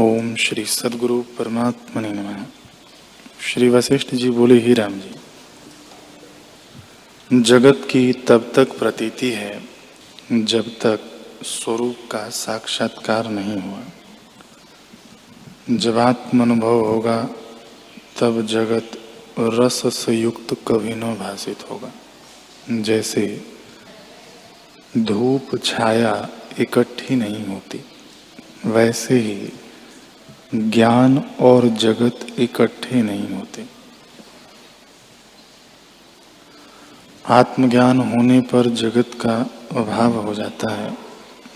ओम श्री सदगुरु परमात्मा ने नमः। श्री वशिष्ठ जी बोले, ही राम जी, जगत की तब तक प्रतीति है जब तक स्वरूप का साक्षात्कार नहीं हुआ। जब आत्म अनुभव होगा, तब जगत रस से युक्त कभी न भाषित होगा। जैसे धूप, छाया इकट्ठी नहीं होती, वैसे ही ज्ञान और जगत इकट्ठे नहीं होते। आत्मज्ञान होने पर जगत का अभाव हो जाता है।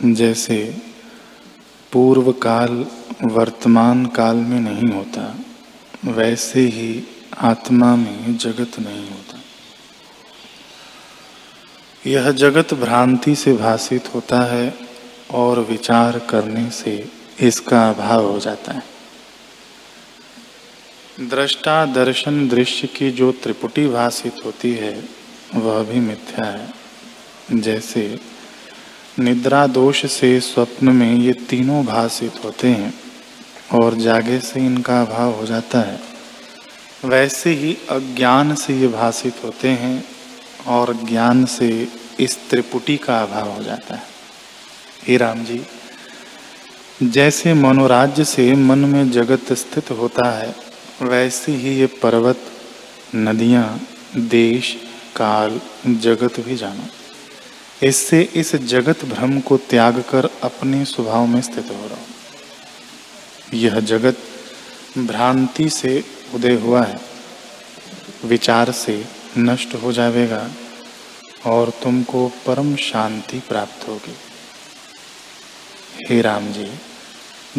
जैसे पूर्व काल वर्तमान काल में नहीं होता, वैसे ही आत्मा में जगत नहीं होता। यह जगत भ्रांति से भाषित होता है और विचार करने से इसका अभाव हो जाता है। दृष्टा दर्शन दृश्य की जो त्रिपुटी भाषित होती है, वह भी मिथ्या है। जैसे, निद्रा दोष से स्वप्न में ये तीनों भाषित होते हैं, और जागे से इनका अभाव हो जाता है। वैसे ही अज्ञान से ये भाषित होते हैं, और ज्ञान से इस त्रिपुटी का अभाव हो जाता है। हे राम जी जैसे मनोराज्य से मन में जगत स्थित होता है, वैसे ही ये पर्वत, नदियाँ, देश, काल, जगत भी जानो। इससे इस जगत भ्रम को त्याग कर अपने स्वभाव में स्थित हो रहो। यह जगत भ्रांति से उदय हुआ है, विचार से नष्ट हो जाएगा और तुमको परम शांति प्राप्त होगी। हे राम जी,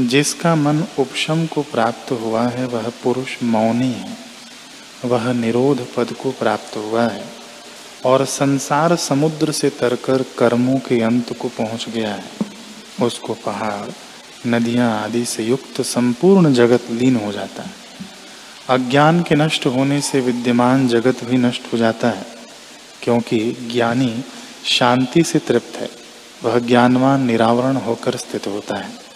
जिसका मन उपशम को प्राप्त हुआ है, वह पुरुष मौनी है। वह निरोध पद को प्राप्त हुआ है और संसार समुद्र से तरकर कर्मों के अंत को पहुँच गया है। उसको पहाड़, नदियाँ आदि से युक्त संपूर्ण जगत लीन हो जाता है। अज्ञान के नष्ट होने से विद्यमान जगत भी नष्ट हो जाता है, क्योंकि ज्ञानी शांति से तृप्त है। वह ज्ञानवान निरावरण होकर स्थित होता है।